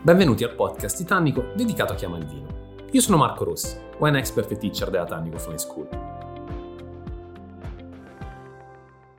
Benvenuti al podcast Titanico dedicato a chi ama il vino. Io sono Marco Rossi, wine expert e teacher della Tannico Fine School.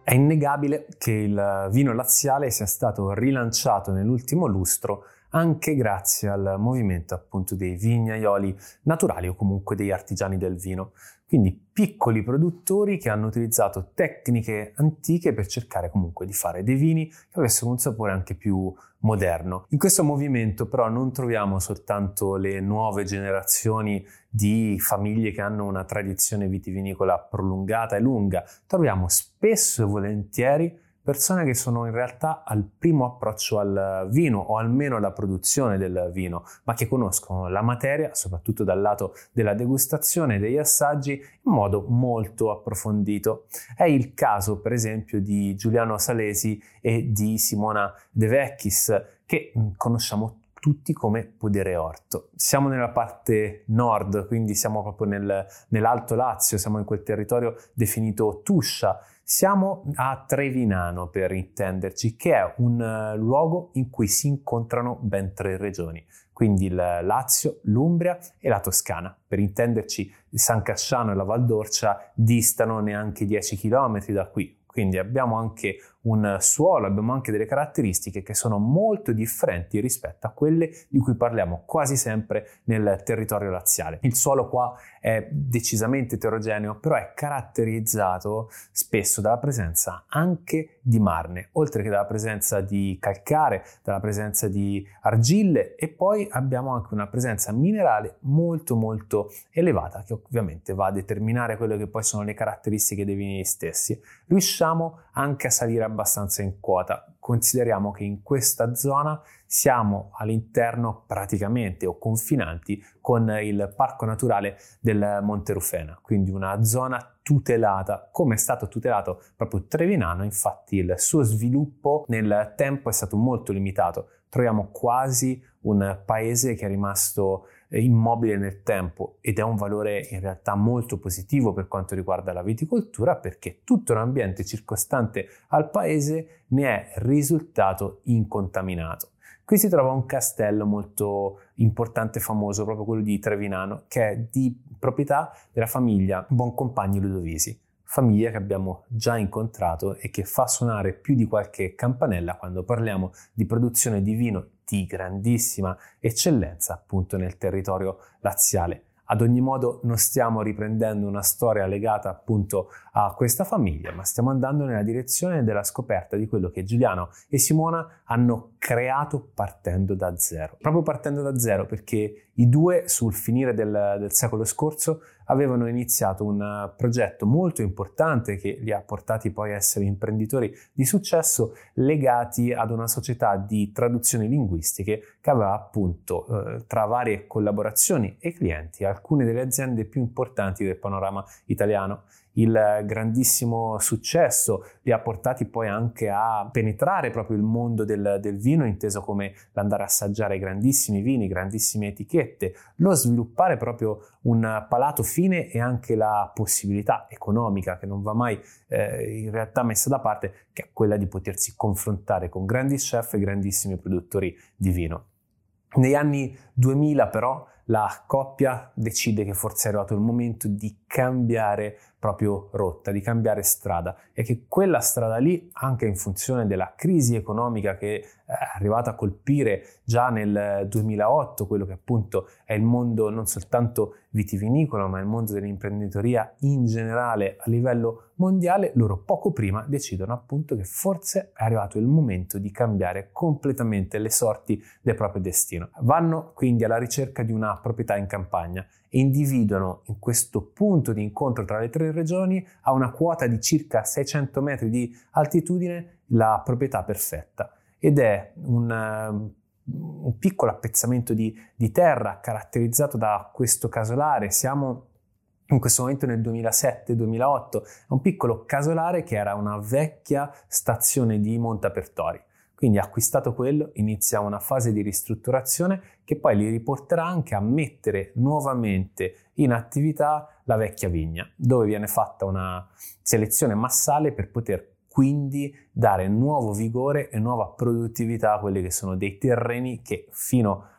È innegabile che il vino laziale sia stato rilanciato nell'ultimo lustro anche grazie al movimento appunto dei vignaioli naturali o comunque degli artigiani del vino. Quindi piccoli produttori che hanno utilizzato tecniche antiche per cercare comunque di fare dei vini che avessero un sapore anche più moderno. In questo movimento però non troviamo soltanto le nuove generazioni di famiglie che hanno una tradizione vitivinicola prolungata e lunga, troviamo spesso e volentieri persone che sono in realtà al primo approccio al vino o almeno alla produzione del vino, ma che conoscono la materia, soprattutto dal lato della degustazione e degli assaggi, in modo molto approfondito. È il caso, per esempio, di Giuliano Salesi e di Simona De Vecchis, che mm, conosciamo tutti come Podere Orto. Siamo nella parte nord, quindi siamo proprio nel, nell'Alto Lazio, siamo in quel territorio definito Tuscia, siamo a Trevinano per intenderci, che è un uh, luogo in cui si incontrano ben tre regioni, quindi il Lazio, l'Umbria e la Toscana. Per intenderci, San Casciano e la Val d'Orcia distano neanche 10 km da qui, quindi abbiamo anche un suolo, abbiamo anche delle caratteristiche che sono molto differenti rispetto a quelle di cui parliamo quasi sempre nel territorio laziale. Il suolo qua è decisamente eterogeneo, però è caratterizzato spesso dalla presenza anche di marne, oltre che dalla presenza di calcare, dalla presenza di argille e poi abbiamo anche una presenza minerale molto molto elevata che ovviamente va a determinare quelle che poi sono le caratteristiche dei vini stessi. Riusciamo anche a salire abbastanza in quota. Consideriamo che in questa zona siamo all'interno praticamente o confinanti con il parco naturale del Monte Rufena, quindi una zona tutelata, come è stato tutelato proprio Trevinano, infatti il suo sviluppo nel tempo è stato molto limitato. Troviamo quasi un paese che è rimasto immobile nel tempo ed è un valore in realtà molto positivo per quanto riguarda la viticoltura perché tutto l'ambiente circostante al paese ne è risultato incontaminato. Qui si trova un castello molto importante e famoso, proprio quello di Trevinano, che è di proprietà della famiglia Boncompagni Ludovisi, famiglia che abbiamo già incontrato e che fa suonare più di qualche campanella quando parliamo di produzione di vino di grandissima eccellenza appunto nel territorio laziale. Ad ogni modo non stiamo riprendendo una storia legata appunto a questa famiglia, ma stiamo andando nella direzione della scoperta di quello che Giuliano e Simona hanno creato partendo da zero. Proprio partendo da zero perché i due sul finire del, del secolo scorso avevano iniziato un progetto molto importante che li ha portati poi a essere imprenditori di successo legati ad una società di traduzioni linguistiche che aveva appunto eh, tra varie collaborazioni e clienti alcune delle aziende più importanti del panorama italiano il grandissimo successo li ha portati poi anche a penetrare proprio il mondo del, del vino, inteso come l'andare a assaggiare grandissimi vini, grandissime etichette, lo sviluppare proprio un palato fine e anche la possibilità economica che non va mai eh, in realtà messa da parte, che è quella di potersi confrontare con grandi chef e grandissimi produttori di vino. Negli anni 2000 però la coppia decide che forse è arrivato il momento di cambiare proprio rotta, di cambiare strada e che quella strada lì, anche in funzione della crisi economica che è arrivata a colpire già nel 2008, quello che appunto è il mondo non soltanto vitivinicolo, ma il mondo dell'imprenditoria in generale a livello mondiale, loro poco prima decidono appunto che forse è arrivato il momento di cambiare completamente le sorti del proprio destino. Vanno quindi alla ricerca di una proprietà in campagna e individuano in questo punto di incontro tra le tre regioni a una quota di circa 600 metri di altitudine la proprietà perfetta ed è un, un piccolo appezzamento di, di terra caratterizzato da questo casolare. Siamo in questo momento nel 2007-2008, è un piccolo casolare che era una vecchia stazione di Montapertori. Quindi acquistato quello, inizia una fase di ristrutturazione che poi li riporterà anche a mettere nuovamente in attività la vecchia vigna, dove viene fatta una selezione massale per poter quindi dare nuovo vigore e nuova produttività a quelli che sono dei terreni che fino a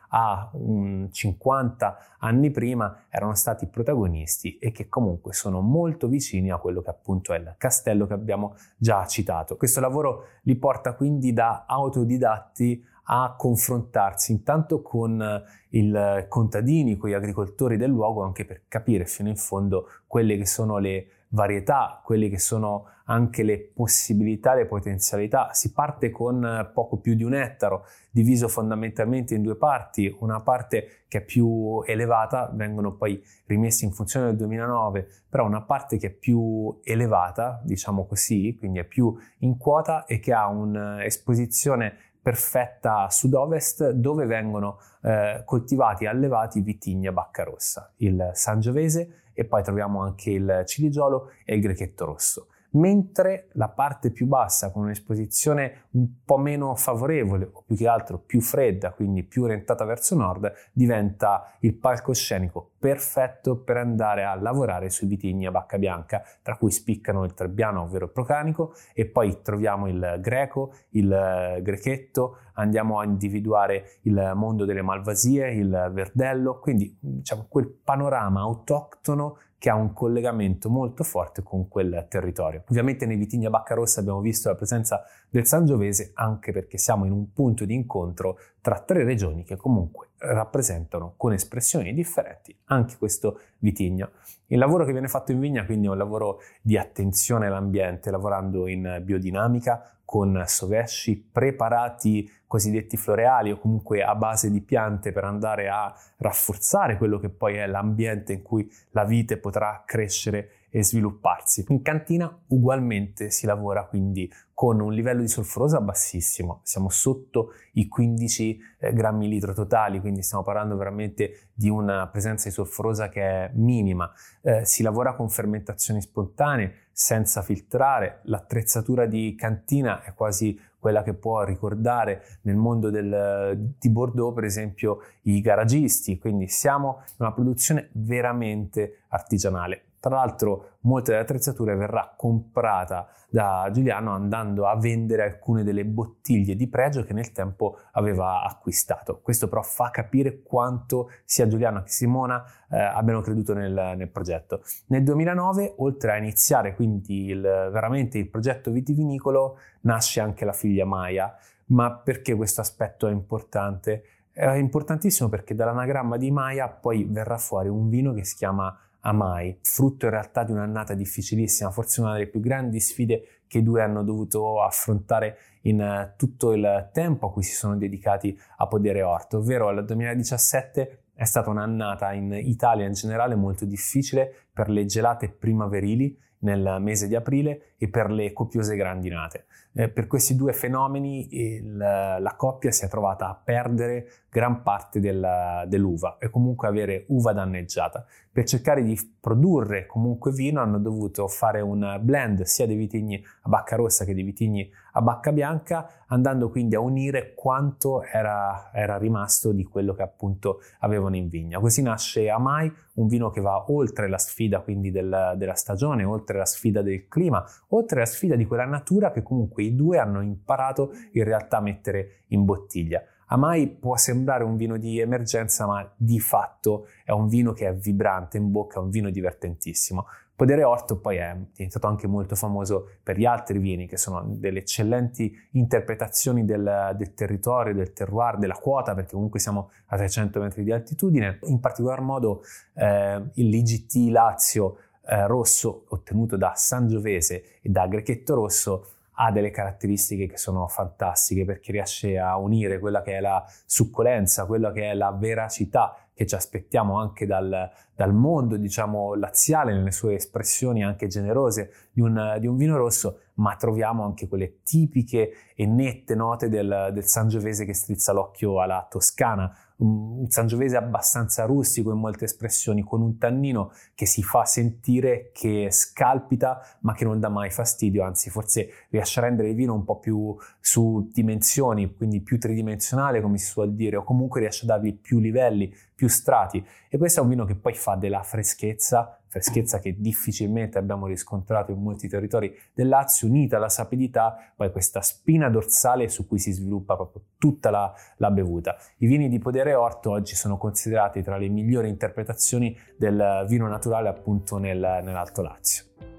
um, 50 anni prima erano stati protagonisti e che comunque sono molto vicini a quello che appunto è il castello che abbiamo già citato. Questo lavoro li porta quindi da autodidatti a confrontarsi intanto con i contadini, con gli agricoltori del luogo, anche per capire fino in fondo quelle che sono le varietà, quelle che sono anche le possibilità, le potenzialità. Si parte con poco più di un ettaro, diviso fondamentalmente in due parti, una parte che è più elevata, vengono poi rimessi in funzione del 2009, però una parte che è più elevata, diciamo così, quindi è più in quota e che ha un'esposizione perfetta a sud-ovest dove vengono eh, coltivati e allevati vitigna bacca rossa, il sangiovese e poi troviamo anche il ciligiolo e il grechetto rosso mentre la parte più bassa con un'esposizione un po' meno favorevole o più che altro più fredda, quindi più orientata verso nord, diventa il palcoscenico perfetto per andare a lavorare sui vitigni a bacca bianca, tra cui spiccano il trebbiano, ovvero il procanico, e poi troviamo il greco, il grechetto, andiamo a individuare il mondo delle malvasie, il verdello, quindi diciamo quel panorama autoctono che ha un collegamento molto forte con quel territorio. Ovviamente nei vitigni a bacca rossa abbiamo visto la presenza del Sangiovese anche perché siamo in un punto di incontro tra tre regioni che comunque rappresentano con espressioni differenti anche questo vitigno. Il lavoro che viene fatto in vigna quindi è un lavoro di attenzione all'ambiente, lavorando in biodinamica con sovesci preparati cosiddetti floreali o comunque a base di piante per andare a rafforzare quello che poi è l'ambiente in cui la vite potrà crescere e svilupparsi. In cantina ugualmente si lavora quindi con un livello di solforosa bassissimo, siamo sotto i 15 eh, grammi litro totali, quindi stiamo parlando veramente di una presenza di solforosa che è minima. Eh, si lavora con fermentazioni spontanee, senza filtrare, l'attrezzatura di cantina è quasi quella che può ricordare nel mondo del, di Bordeaux, per esempio, i garagisti, quindi siamo in una produzione veramente artigianale. Tra l'altro molte delle attrezzature verrà comprata da Giuliano andando a vendere alcune delle bottiglie di pregio che nel tempo aveva acquistato. Questo però fa capire quanto sia Giuliano che Simona eh, abbiano creduto nel, nel, progetto. Nel 2009, oltre a iniziare quindi il, veramente il progetto vitivinicolo, nasce anche la figlia Maya. Ma perché questo aspetto è importante? È importantissimo perché dall'anagramma di Maya poi verrà fuori un vino che si chiama Amai, frutto in realtà di un'annata difficilissima, forse una delle più grandi sfide che i due hanno dovuto affrontare in uh, tutto il tempo a cui si sono dedicati a Podere Orto, ovvero il 2017 è stata un'annata in Italia in generale molto difficile per le gelate primaverili nel mese di aprile e per le copiose grandinate. Eh, per questi due fenomeni il, la coppia si è trovata a perdere gran parte della, dell'uva e comunque avere uva danneggiata. Per cercare di produrre comunque vino hanno dovuto fare un blend sia dei vitigni a bacca rossa che dei vitigni a bacca bianca, andando quindi a unire quanto era, era rimasto di quello che appunto avevano in vigna. Così nasce Amai, un vino che va oltre la sfida quindi del, della stagione, oltre la sfida del clima, oltre la sfida di quella natura che comunque i due hanno imparato in realtà a mettere in bottiglia. Amai può sembrare un vino di emergenza, ma di fatto è un vino che è vibrante in bocca, è un vino divertentissimo. Podere Orto poi è diventato anche molto famoso per gli altri vini, che sono delle eccellenti interpretazioni del, del territorio, del terroir, della quota, perché comunque siamo a 300 metri di altitudine. In particolar modo eh, l'IGT Lazio eh, rosso ottenuto da Sangiovese e da Grechetto Rosso ha delle caratteristiche che sono fantastiche perché riesce a unire quella che è la succolenza, quella che è la veracità che ci aspettiamo anche dal, dal mondo, diciamo, laziale nelle sue espressioni anche generose di un, di un, vino rosso, ma troviamo anche quelle tipiche e nette note del, del Sangiovese che strizza l'occhio alla Toscana, un sangiovese abbastanza rustico in molte espressioni, con un tannino che si fa sentire, che scalpita, ma che non dà mai fastidio, anzi forse riesce a rendere il vino un po' più su dimensioni, quindi più tridimensionale, come si suol dire, o comunque riesce a dargli più livelli, più strati e questo è un vino che poi fa della freschezza freschezza che difficilmente abbiamo riscontrato in molti territori del Lazio, unita alla sapidità, poi questa spina dorsale su cui si sviluppa proprio tutta la, la bevuta. I vini di Podere Orto oggi sono considerati tra le migliori interpretazioni del vino naturale appunto nel, nell'Alto Lazio.